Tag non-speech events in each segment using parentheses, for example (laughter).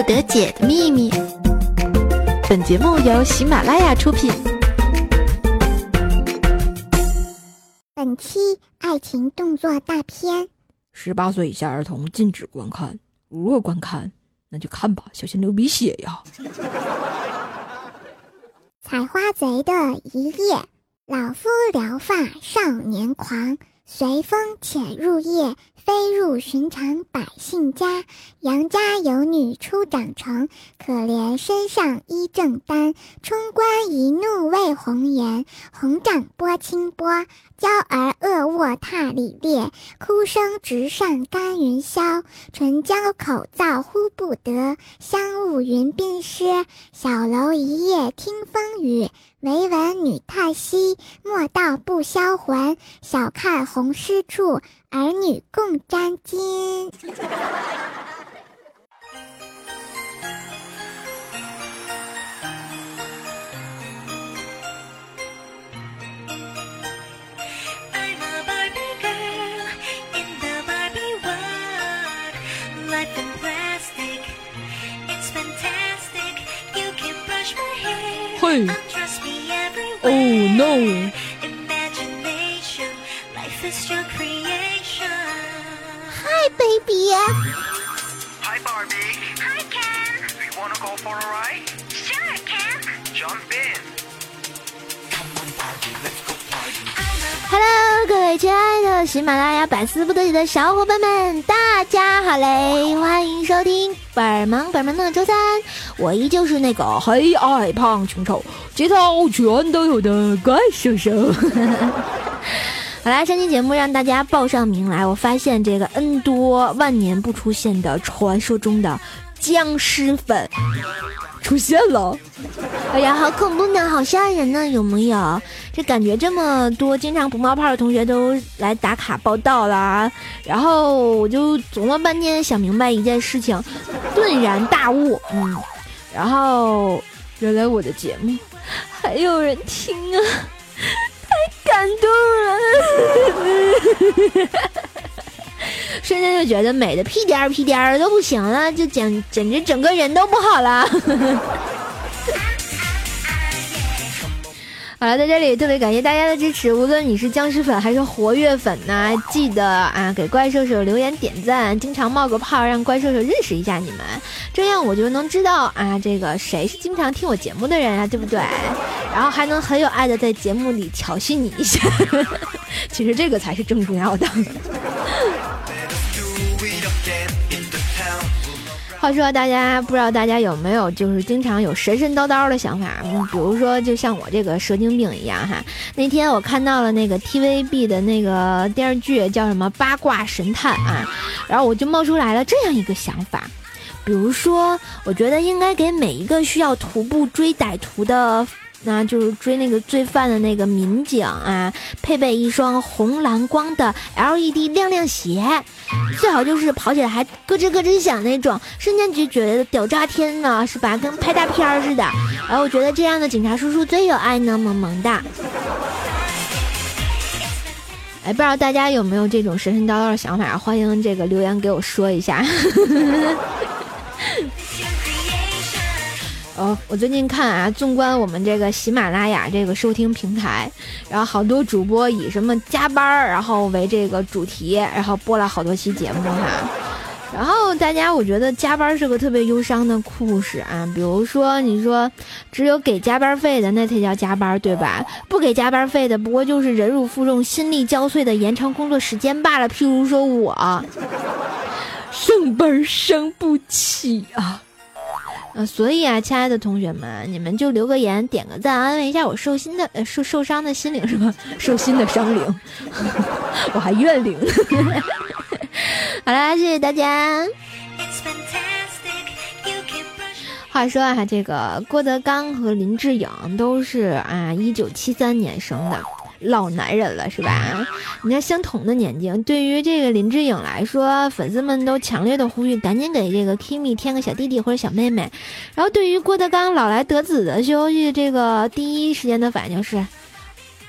不得解的秘密。本节目由喜马拉雅出品。本期爱情动作大片，十八岁以下儿童禁止观看。如若观看，那就看吧，小心流鼻血呀！(laughs) 采花贼的一夜，老夫聊发少年狂。随风潜入夜，飞入寻常百姓家。杨家有女初长成，可怜身上衣正单。冲冠一怒为红颜，红掌拨清波。娇儿恶卧踏里裂，哭声直上干云霄。唇焦口燥呼不得，香雾云鬓湿。小楼一夜听风雨。唯闻女叹息，莫道不销魂。晓看红湿处，儿女共沾巾。嘿。Oh no! Hi, baby. Hi, Barbie. Hi, Ken. Do you want to go for a ride? Sure, Ken. Jump in. Come on, Barbie, let's go. Hello，各位亲爱的喜马拉雅百思不得已的小伙伴们，大家好嘞！欢迎收听本萌本萌的周三，我依旧是那个黑矮胖穷丑。这套全都有的怪兽兽。(laughs) 好啦，上期节目让大家报上名来，我发现这个 N 多万年不出现的传说中的僵尸粉出现了。哎呀，好恐怖呢，好吓人呢，有没有？这感觉这么多经常不冒泡的同学都来打卡报道啦，然后我就琢磨半天，想明白一件事情，顿然大悟，嗯，然后原来我的节目。还有人听啊，(laughs) 太感动了！瞬间就觉得美的屁颠儿屁颠儿都不行了，就简简直整个人都不好了。好了，在这里特别感谢大家的支持，无论你是僵尸粉还是活跃粉呢，记得啊给怪兽兽留言点赞，经常冒个泡，让怪兽兽认识一下你们，这样我就能知道啊这个谁是经常听我节目的人啊，对不对？然后还能很有爱的在节目里调戏你一下，(laughs) 其实这个才是正重要的。话说，大家不知道大家有没有就是经常有神神叨叨的想法？比如说，就像我这个蛇精病一样哈。那天我看到了那个 TVB 的那个电视剧，叫什么《八卦神探》啊，然后我就冒出来了这样一个想法，比如说，我觉得应该给每一个需要徒步追歹徒的。那就是追那个罪犯的那个民警啊，配备一双红蓝光的 LED 亮亮鞋，最好就是跑起来还咯吱咯吱响那种，瞬间就觉得屌炸天呢，是吧？跟拍大片似的。然后我觉得这样的警察叔叔最有爱呢，萌萌的。哎，不知道大家有没有这种神神叨叨的想法？欢迎这个留言给我说一下。哦，我最近看啊，纵观我们这个喜马拉雅这个收听平台，然后好多主播以什么加班儿，然后为这个主题，然后播了好多期节目哈。然后大家，我觉得加班是个特别忧伤的故事啊。比如说，你说只有给加班费的那才叫加班，对吧？不给加班费的，不过就是忍辱负重、心力交瘁的延长工作时间罢了。譬如说我，上班儿伤不起啊。呃，所以啊，亲爱的同学们，你们就留个言，点个赞，安慰一下我受心的呃受受伤的心灵是吧？(laughs) 受心的伤灵，(laughs) 我还怨灵。(laughs) 好啦，谢谢大家。话说啊，这个郭德纲和林志颖都是啊，一九七三年生的。老男人了是吧？你看相同的年纪，对于这个林志颖来说，粉丝们都强烈的呼吁赶紧给这个 Kimi 添个小弟弟或者小妹妹。然后对于郭德纲老来得子的消息，这个第一时间的反应是：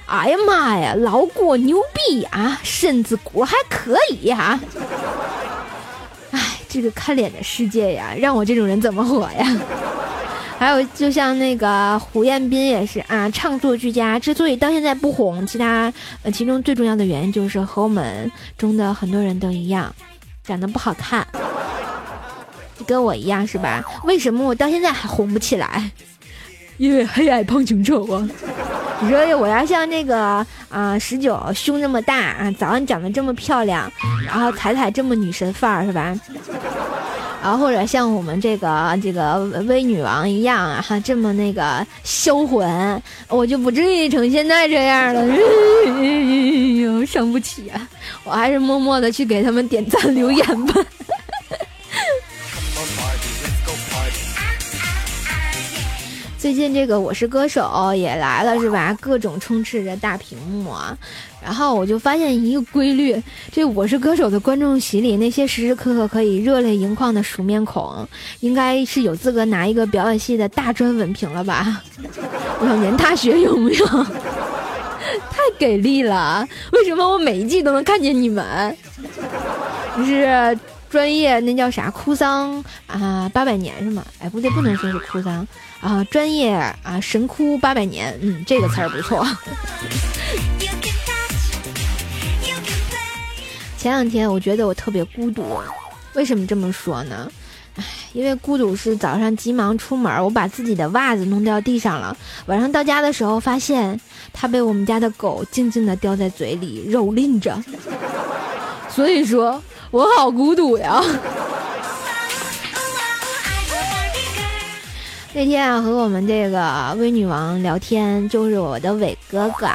哎呀妈呀，老郭牛逼啊，身子骨还可以呀！(laughs) 哎，这个看脸的世界呀，让我这种人怎么活呀？还有，就像那个胡彦斌也是啊，唱作俱佳。之所以到现在不红，其他呃，其中最重要的原因就是和我们中的很多人都一样，长得不好看，就跟我一样是吧？为什么我到现在还红不起来？因为黑矮胖穷丑啊！你说我要像那个啊十九胸这么大啊，早上长得这么漂亮，然后彩彩这么女神范儿是吧？啊或者像我们这个这个微女王一样啊，这么那个销魂，我就不至于成现在这样了。哎 (laughs) 呦，伤不起啊！我还是默默的去给他们点赞留言吧。最近这个《我是歌手》也来了是吧？各种充斥着大屏幕啊，然后我就发现一个规律：这《我是歌手》的观众席里，那些时时刻刻可以热泪盈眶的熟面孔，应该是有资格拿一个表演系的大专文凭了吧？(laughs) 老年大学有没有？太给力了！为什么我每一季都能看见你们？是专业那叫啥哭丧啊？八百年是吗？哎，不对，不能说是哭丧。啊，专业啊，神哭八百年，嗯，这个词儿不错。(laughs) 前两天我觉得我特别孤独，为什么这么说呢？唉，因为孤独是早上急忙出门，我把自己的袜子弄掉地上了，晚上到家的时候发现它被我们家的狗静静的叼在嘴里蹂躏着，所以说我好孤独呀。那天啊，和我们这个微女王聊天，就是我的伟哥哥，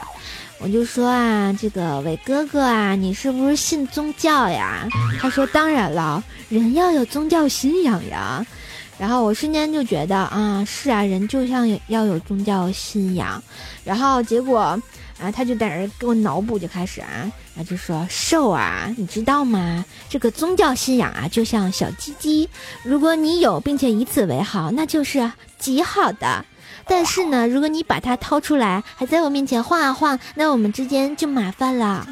我就说啊，这个伟哥哥啊，你是不是信宗教呀？他说当然了，人要有宗教信仰呀。然后我瞬间就觉得啊，是啊，人就像要有宗教信仰。然后结果啊，他就在那给我脑补，就开始啊。啊就说：“瘦啊，你知道吗？这个宗教信仰啊，就像小鸡鸡，如果你有并且以此为好，那就是极好的。但是呢，如果你把它掏出来，还在我面前晃啊晃，那我们之间就麻烦了。”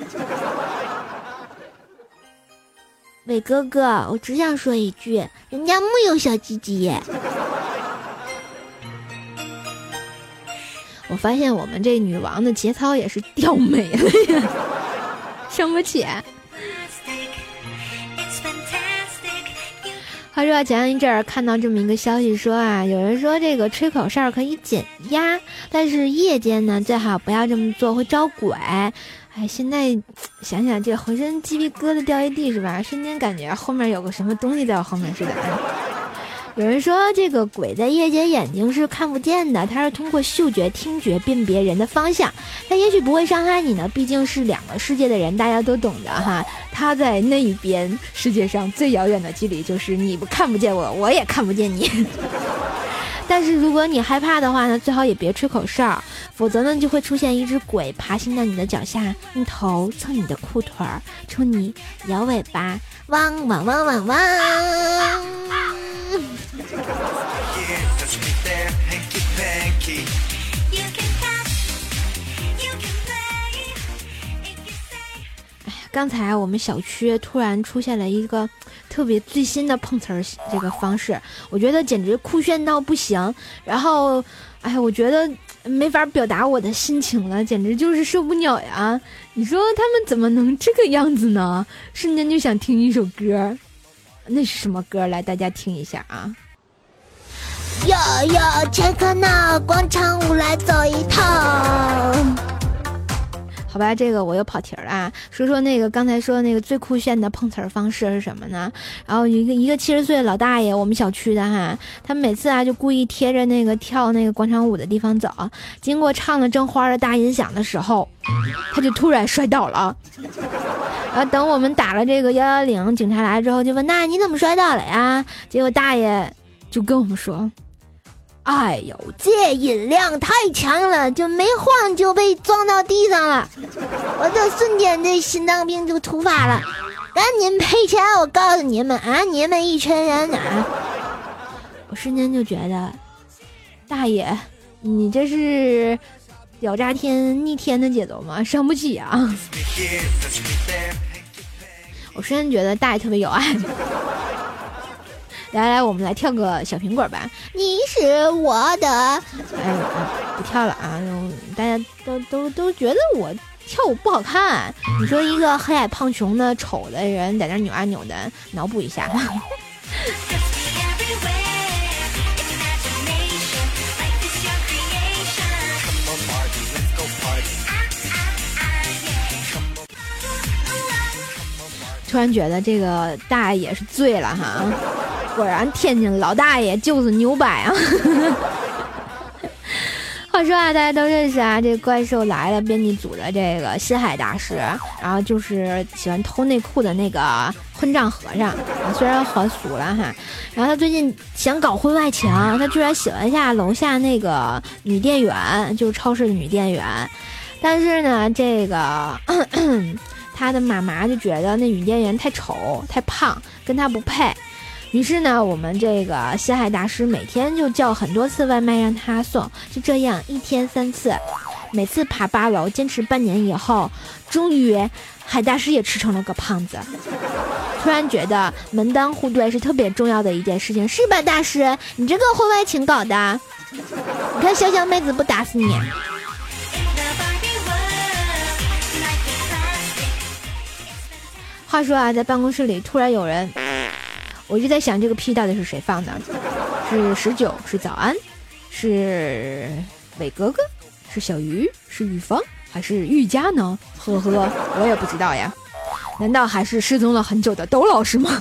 伟哥哥，我只想说一句，人家木有小鸡鸡。我发现我们这女王的节操也是掉没了呀。生不起。话说前一阵儿看到这么一个消息，说啊，有人说这个吹口哨可以减压，但是夜间呢最好不要这么做，会招鬼。哎，现在想想这浑身鸡皮疙瘩掉一地是吧？瞬间感觉后面有个什么东西在我后面似的。有人说，这个鬼在夜间眼睛是看不见的，它是通过嗅觉、听觉辨别人的方向。它也许不会伤害你呢，毕竟是两个世界的人，大家都懂的哈。他在那一边，世界上最遥远的距离就是你不看不见我，我也看不见你。(laughs) 但是如果你害怕的话呢，最好也别吹口哨，否则呢就会出现一只鬼爬行到你的脚下，用头蹭你的裤腿儿，冲你摇尾巴，汪汪汪汪汪。哎呀，刚才我们小区突然出现了一个特别最新的碰瓷儿这个方式，我觉得简直酷炫到不行。然后，哎，我觉得没法表达我的心情了，简直就是受不了呀！你说他们怎么能这个样子呢？瞬间就想听一首歌，那是什么歌？来，大家听一下啊！哟哟，切克闹广场舞来走一趟。好吧，这个我又跑题了啊！说说那个刚才说那个最酷炫的碰瓷儿方式是什么呢？然后一个一个七十岁的老大爷，我们小区的哈，他每次啊就故意贴着那个跳那个广场舞的地方走，经过唱的正花的大音响的时候，他就突然摔倒了。然后等我们打了这个幺幺零，警察来之后就问：“那你怎么摔倒了呀？”结果大爷就跟我们说。哎呦，这音量太强了，就没晃就被撞到地上了，我这瞬间这心脏病就突发了，赶紧赔钱！我告诉你们啊，你们一群人啊，我瞬间就觉得，大爷，你这是屌炸天逆天的节奏吗？伤不起啊！我瞬间觉得大爷特别有爱。来来，我们来跳个小苹果吧。你是我的，哎，哎不跳了啊！大家都都都觉得我跳舞不好看。你说一个黑矮胖穷的丑的人在那扭啊扭的，脑补一下。突然觉得这个大爷是醉了哈，果然天津老大爷就是牛掰啊！(laughs) 话说啊，大家都认识啊，这怪兽来了编辑组的这个西海大师，然后就是喜欢偷内裤的那个混账和尚，虽然很俗了哈，然后他最近想搞婚外情，他居然喜欢下楼下那个女店员，就是超市的女店员，但是呢，这个 (clears throat) 他的妈妈就觉得那女店员太丑、太胖，跟他不配。于是呢，我们这个西海大师每天就叫很多次外卖让他送，就这样一天三次，每次爬八楼，坚持半年以后，终于海大师也吃成了个胖子。(laughs) 突然觉得门当户对是特别重要的一件事情，是吧，大师？你这个婚外情搞的，你看潇湘妹子不打死你。话说啊，在办公室里突然有人，我就在想这个屁到底是谁放的？是十九？是早安？是伟哥哥？是小鱼？是玉芳？还是玉佳呢？呵呵，我也不知道呀。难道还是失踪了很久的窦老师吗？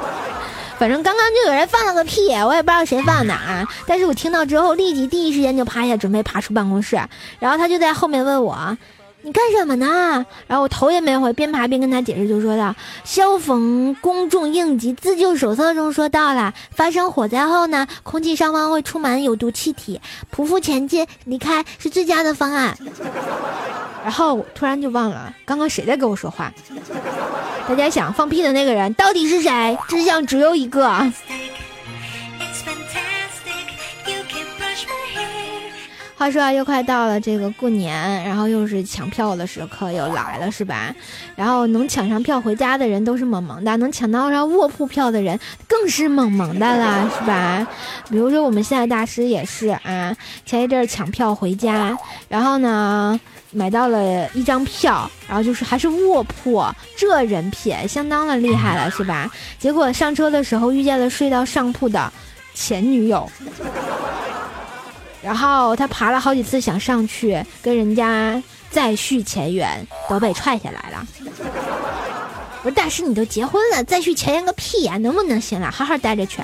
(laughs) 反正刚刚就有人放了个屁，我也不知道谁放的啊。但是我听到之后，立即第一时间就趴下，准备爬出办公室。然后他就在后面问我。你干什么呢？然后我头也没回，边爬边跟他解释，就说道：“消防公众应急自救手册中说到了，发生火灾后呢，空气上方会充满有毒气体，匍匐前进离开是最佳的方案。”然后我突然就忘了刚刚谁在跟我说话。大家想放屁的那个人到底是谁？真相只有一个。话说啊，又快到了这个过年，然后又是抢票的时刻又来了，是吧？然后能抢上票回家的人都是萌萌的，能抢到上卧铺票的人更是萌萌的啦，是吧？比如说我们现在大师也是啊，前一阵抢票回家，然后呢买到了一张票，然后就是还是卧铺，这人品相当的厉害了，是吧？结果上车的时候遇见了睡到上铺的前女友。然后他爬了好几次想上去跟人家再续前缘，都被踹下来了。我说大师，你都结婚了，再续前缘个屁呀！能不能行了？好好待着去。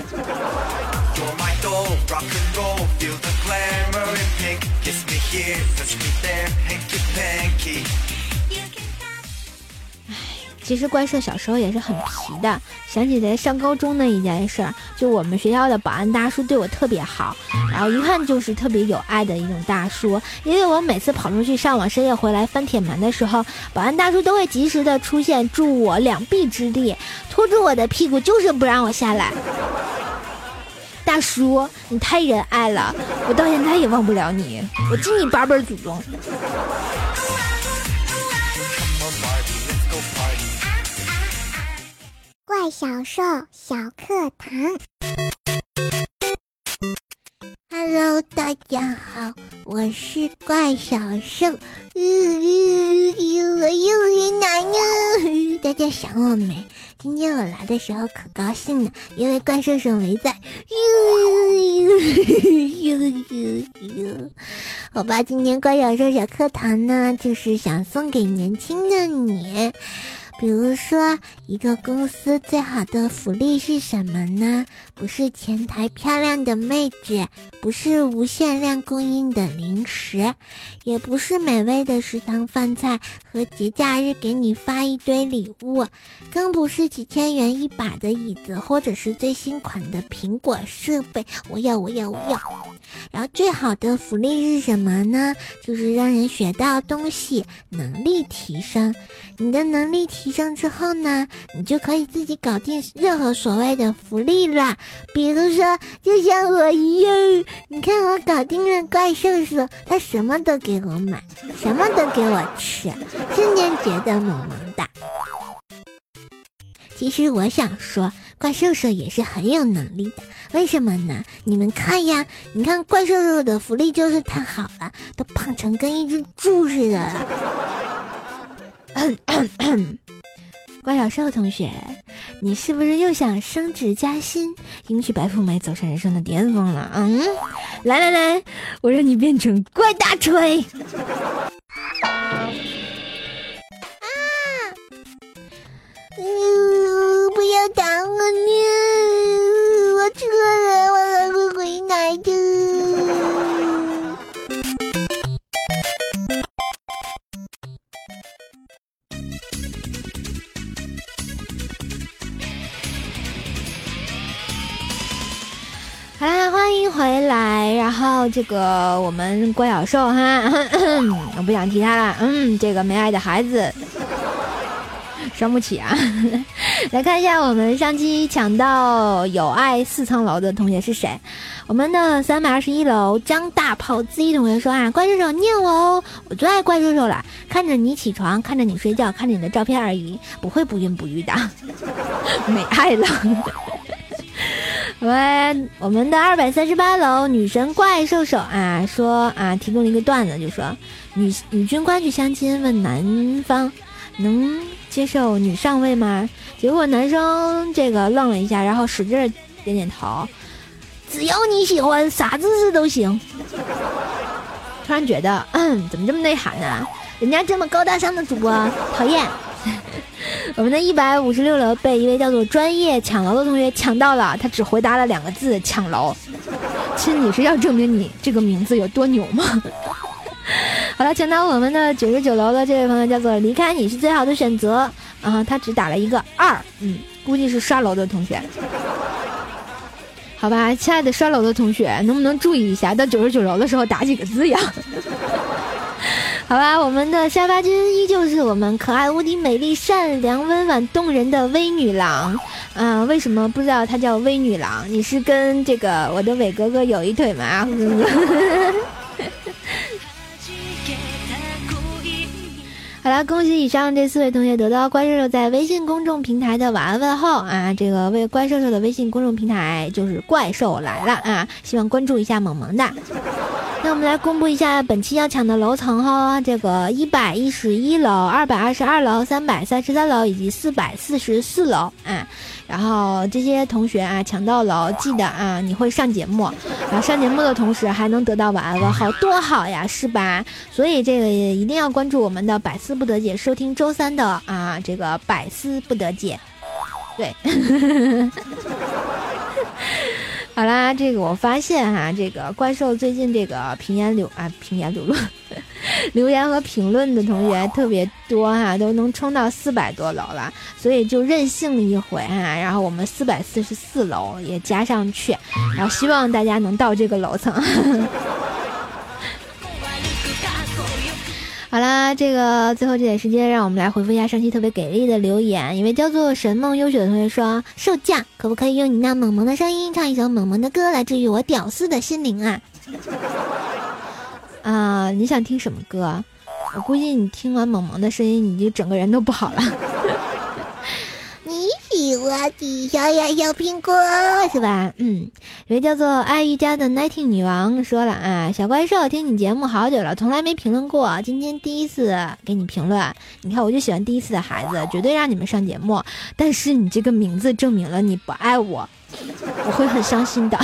其实怪兽小时候也是很皮的，想起来上高中的一件事儿，就我们学校的保安大叔对我特别好，然后一看就是特别有爱的一种大叔。因为我每次跑出去上网，深夜回来翻铁门的时候，保安大叔都会及时的出现，助我两臂之力，拖住我的屁股，就是不让我下来。大叔，你太仁爱了，我到现在也忘不了你，我敬你八辈祖宗。小兽小课堂，Hello，大家好，我是怪小兽，我又回来了，大家想我没？今天我来的时候可高兴了，因为怪兽兽没在。好吧，今天怪小兽小课堂呢，就是想送给年轻的你。比如说，一个公司最好的福利是什么呢？不是前台漂亮的妹子，不是无限量供应的零食，也不是美味的食堂饭菜和节假日给你发一堆礼物，更不是几千元一把的椅子，或者是最新款的苹果设备。我要，我要，我要。然后最好的福利是什么呢？就是让人学到东西，能力提升。你的能力提升之后呢，你就可以自己搞定任何所谓的福利啦。比如说，就像我一样，你看我搞定了怪兽兽，他什么都给我买，什么都给我吃，瞬间觉得萌萌哒。其实我想说，怪兽兽也是很有能力的。为什么呢？你们看呀，你看怪兽兽的福利就是太好了，都胖成跟一只猪似的了。(coughs) 关小兽同学，你是不是又想升职加薪，迎娶白富美，走上人生的巅峰了？嗯，来来来，我让你变成怪大锤！这个我们关小兽哈，(coughs) 我不想提他了。嗯，这个没爱的孩子，伤不起啊。(laughs) 来看一下我们上期抢到有爱四层楼的同学是谁？我们的三百二十一楼张大炮 Z 同学说啊，怪兽兽念我哦，我最爱怪兽兽了。看着你起床，看着你睡觉，看着你的照片而已，不会不孕不育的，(laughs) 没爱了。喂，我们的二百三十八楼女神怪兽手啊，说啊，提供了一个段子，就说女女军官去相亲，问男方能接受女上位吗？结果男生这个愣了一下，然后使劲点点头，只要你喜欢，啥姿势都行。突然觉得，嗯，怎么这么内涵呢？人家这么高大上的主播，讨厌。(laughs) 我们的一百五十六楼被一位叫做专业抢楼的同学抢到了，他只回答了两个字：抢楼。亲，你是要证明你这个名字有多牛吗？(laughs) 好了，抢到我们的九十九楼的这位朋友叫做离开你是最好的选择啊，他只打了一个二，嗯，估计是刷楼的同学。好吧，亲爱的刷楼的同学，能不能注意一下，到九十九楼的时候打几个字呀？好吧，我们的沙发君依旧是我们可爱、无敌、美丽、善良、温婉、动人的微女郎。啊，为什么不知道她叫微女郎？你是跟这个我的伟哥哥有一腿吗？(laughs) 好了，恭喜以上这四位同学得到怪兽兽在微信公众平台的晚安问候啊！这个为怪兽兽的微信公众平台就是怪兽来了啊！希望关注一下萌萌的。那我们来公布一下本期要抢的楼层哈，这个一百一十一楼、二百二十二楼、三百三十三楼以及四百四十四楼啊。然后这些同学啊，抢到楼记得啊，你会上节目，然后上节目的同时还能得到晚安问候，多好呀，是吧？所以这个一定要关注我们的百思不得解，收听周三的啊这个百思不得解，对。(laughs) 好啦，这个我发现哈，这个怪兽最近这个评言留啊评言留论，(laughs) 留言和评论的同学特别多哈，都能冲到四百多楼了，所以就任性一回哈，然后我们四百四十四楼也加上去，然后希望大家能到这个楼层。好啦，这个最后这点时间，让我们来回复一下上期特别给力的留言。一位叫做神梦优雪的同学说：“售价可不可以用你那萌萌的声音唱一首萌萌的歌来治愈我屌丝的心灵啊？” (laughs) 啊，你想听什么歌？我估计你听完萌萌的声音，你就整个人都不好了。你喜欢的小呀小苹果是吧？嗯，有位叫做爱瑜伽的 Nighting 女王说了啊，小怪兽听你节目好久了，从来没评论过，今天第一次给你评论。你看我就喜欢第一次的孩子，绝对让你们上节目。但是你这个名字证明了你不爱我，我会很伤心的。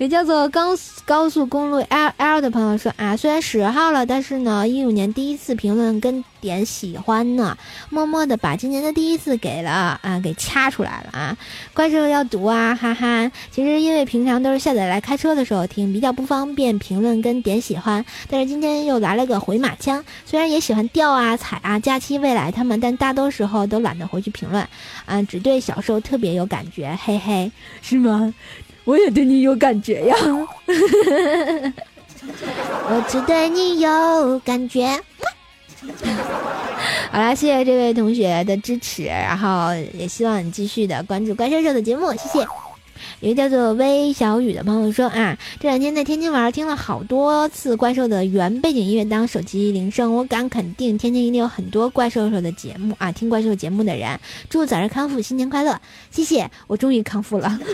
也叫做高高速公路 L L 的朋友说啊，虽然十号了，但是呢，一五年第一次评论跟点喜欢呢，默默的把今年的第一次给了啊，给掐出来了啊，怪兽要读啊，哈哈。其实因为平常都是下载来开车的时候听，比较不方便评论跟点喜欢，但是今天又来了个回马枪，虽然也喜欢钓啊、踩啊、假期未来他们，但大多时候都懒得回去评论，啊，只对小兽特别有感觉，嘿嘿，(laughs) 是吗？我也对你有感觉呀，(laughs) 我只对你有感觉。(laughs) 好啦，谢谢这位同学的支持，然后也希望你继续的关注怪兽兽的节目，谢谢。有一个叫做微小雨的朋友说啊，这两天在天津玩，听了好多次怪兽的原背景音乐当手机铃声，我敢肯定天津一定有很多怪兽兽的节目啊，听怪兽节目的人，祝早日康复，新年快乐！谢谢，我终于康复了。(laughs)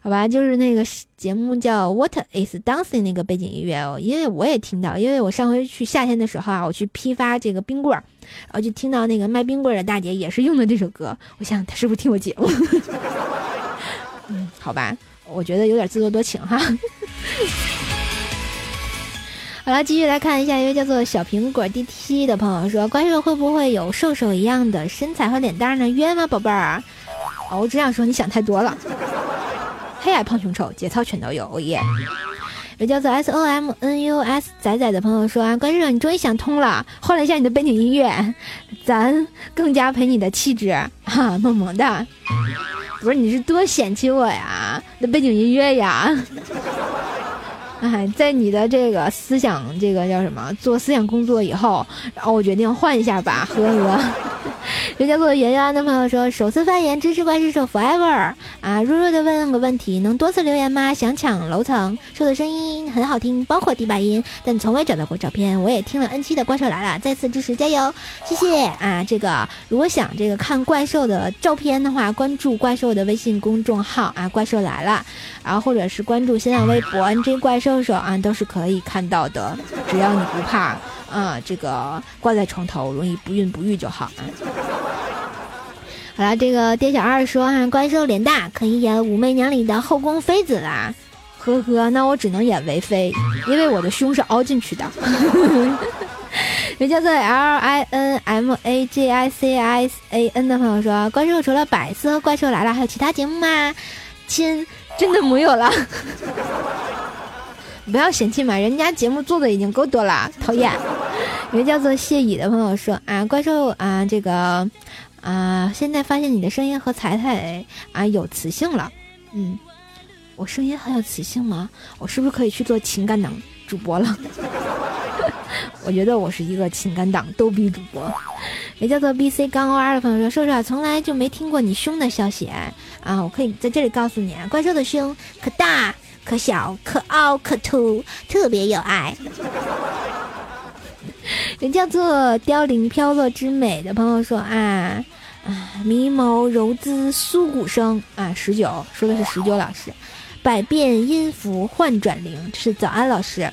好吧，就是那个节目叫《What Is Dancing》那个背景音乐哦，因为我也听到，因为我上回去夏天的时候啊，我去批发这个冰棍儿，然后就听到那个卖冰棍儿的大姐也是用的这首歌，我想她是不是听我节目？(laughs) 嗯，好吧，我觉得有点自作多情哈。(laughs) 好了，继续来看一下一位叫做小苹果 DT 的朋友说，怪兽会不会有瘦瘦一样的身材和脸蛋呢？约吗，宝贝儿？哦，我只想说你想太多了。(laughs) 黑矮胖熊丑，节操全都有，哦耶！有叫做 S O M N U S 仔仔的朋友说啊，关叔，你终于想通了，换了一下你的背景音乐，(laughs) 咱更加陪你的气质，(laughs) 哈，萌萌的。不是，你是多嫌弃我呀？那背景音乐呀？(laughs) 哎，在你的这个思想，这个叫什么？做思想工作以后，然后我决定换一下吧，呵呵。有叫做圆圆的朋友说，首次发言支持怪兽手 forever 啊！弱弱的问个问题，能多次留言吗？想抢楼层，说的声音很好听，包括低八音，但从未找到过照片。我也听了 N 七的怪兽来了，再次支持，加油，谢谢啊！这个如果想这个看怪兽的照片的话，关注怪兽的微信公众号啊，怪兽来了，然后或者是关注新浪微博 NJ 怪兽手啊，都是可以看到的，只要你不怕啊，这个挂在床头容易不孕不育就好啊。(laughs) 好了，这个店小二说哈，怪兽脸大，可以演《武媚娘》里的后宫妃子啦。呵呵，那我只能演为妃，因为我的胸是凹进去的。(laughs) 人叫做 L I N M A J I C I A N 的朋友说，怪兽除了百色怪兽来了，还有其他节目吗？亲，真的没有了。不要嫌弃嘛，人家节目做的已经够多了，讨厌。有叫做谢乙的朋友说啊，怪兽啊，这个。啊！现在发现你的声音和彩彩啊有磁性了，嗯，我声音很有磁性吗？我是不是可以去做情感党主播了？(laughs) 我觉得我是一个情感党逗逼主播。也叫做 B C 杠 O R 的朋友说：“瘦瘦从来就没听过你胸的消息啊！我可以在这里告诉你，怪兽的胸可大可小可凹可凸，特别有爱。”人叫做凋零飘落之美的朋友说啊啊，迷眸柔姿酥骨声啊，十九说的是十九老师，百变音符换转灵是早安老师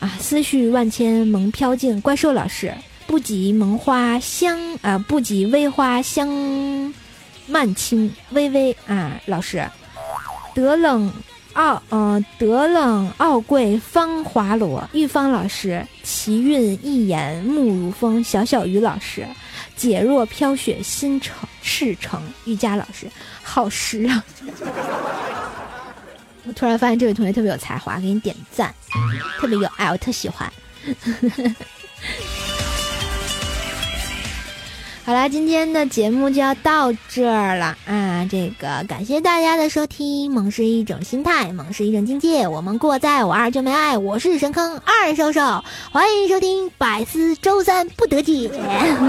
啊，思绪万千萌飘静怪兽老师，不及萌花香啊，不及微花香曼青微微啊老师，得冷。奥，嗯，德冷傲贵芳华罗，玉芳老师，奇韵一言目如风，小小鱼老师，解若飘雪心诚赤诚，玉佳老师，好诗啊！(laughs) 我突然发现这位同学特别有才华，给你点赞，特别有爱，我特喜欢。好啦，今天的节目就要到这儿了啊！这个感谢大家的收听，萌是一种心态，萌是一种境界。我们过在我二就没爱，我是神坑二兽兽，欢迎收听百思周三不得解。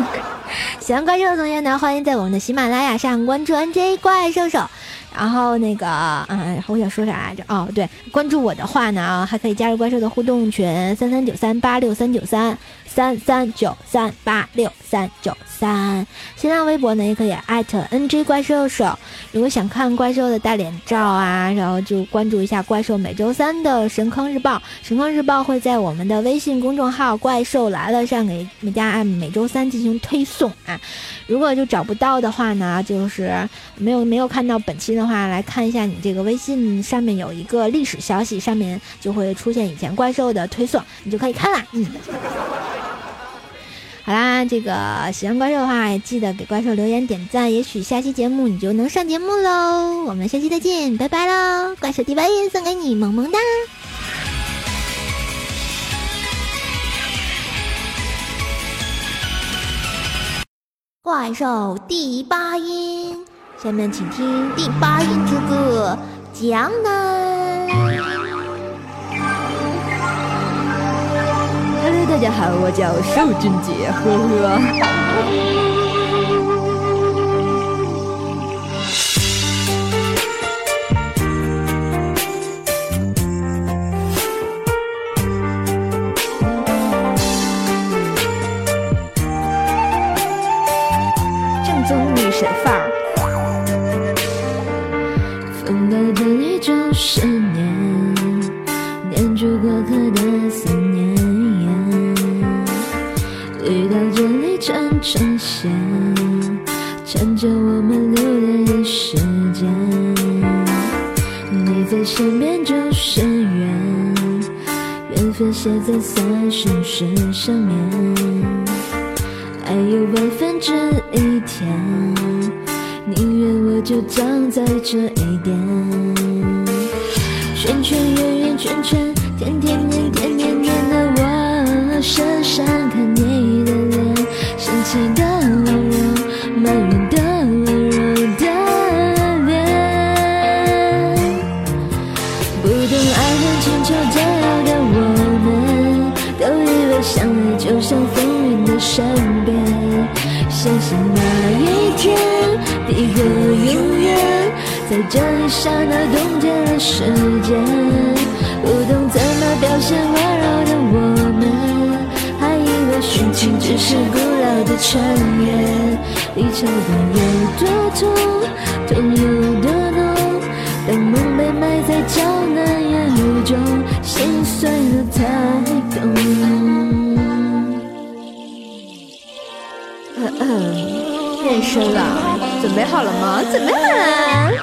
(laughs) 喜欢怪兽的同学呢，欢迎在我们的喜马拉雅上关注 NJ 怪兽兽。然后那个，嗯，我想说啥来着？哦，对，关注我的话呢，还可以加入怪兽的互动群三三九三八六三九三三三九三八六三九三。新浪微博呢，也可以艾特 NG 怪兽手。如果想看怪兽的大脸照啊，然后就关注一下怪兽每周三的神坑日报。神坑日报会在我们的微信公众号“怪兽来了”上给大家按每周三进行推送啊。如果就找不到的话呢，就是没有没有看到本期的。话来看一下，你这个微信上面有一个历史消息，上面就会出现以前怪兽的推送，你就可以看啦。嗯，(laughs) 好啦，这个喜欢怪兽的话，记得给怪兽留言点赞，也许下期节目你就能上节目喽。我们下期再见，拜拜喽！怪兽第八音送给你，萌萌哒。怪兽第八音。下面请听第八音之歌《江南》。Hello，大家好，我叫邵俊杰，呵呵。正宗女神范儿。线缠着我们流连人世间你在身边就是缘缘分写在三生石上面爱有万分之一甜宁愿我就葬在这一点圈圈圆圆圈圈天天年身边，相信那一天，抵个永远，在这一刹那冻结了时间。不懂怎么表现温柔的我们，还以为殉情只是古老的传言，离愁痛有多痛，痛有多浓。当梦被埋在江南烟雨中，心碎变身了，准备好了吗？准备好了。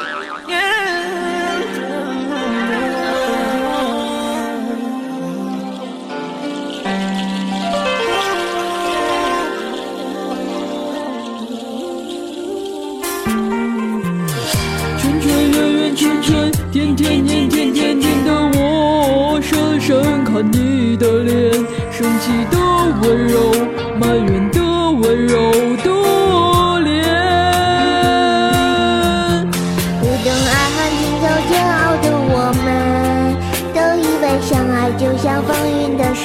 圈圈圆圆圈圈，甜甜黏甜甜甜的我，深深看你的脸，生气的温柔，埋怨的温柔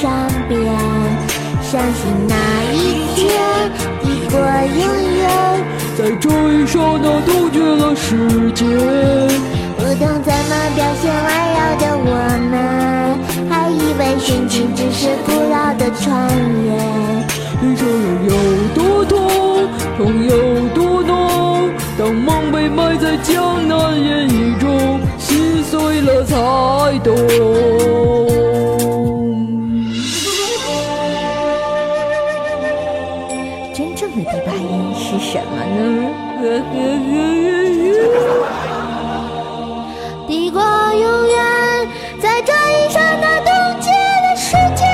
善变，相信那一天抵过永远。在这一刹那冻结了时间，不懂怎么表现温柔的我们，还以为殉情只是古老的传言。离愁有多痛，痛有多浓。当梦被埋在江南烟雨中，心碎了才懂。是什么呢？抵过永远，在这一刹那冻结了时间。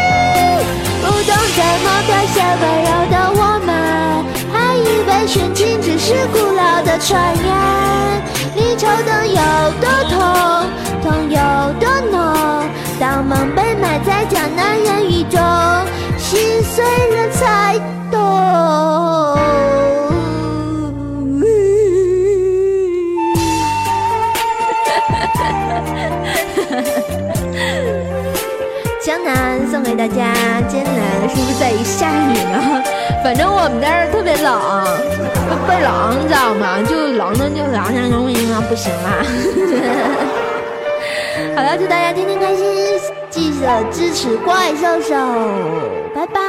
不懂怎么表现温柔的我们，还以为殉情只是古老的传言。离愁的有是不是在一下雨呢？反正我们这儿特别冷，倍儿冷，你知道吗？就冷的就凉凉融融啊，不行啦。(laughs) 好了，祝大家天天开心，记得支持怪兽兽，拜拜。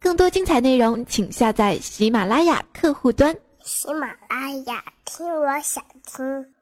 更多精彩内容，请下载喜马拉雅客户端。喜马拉雅，听我想听。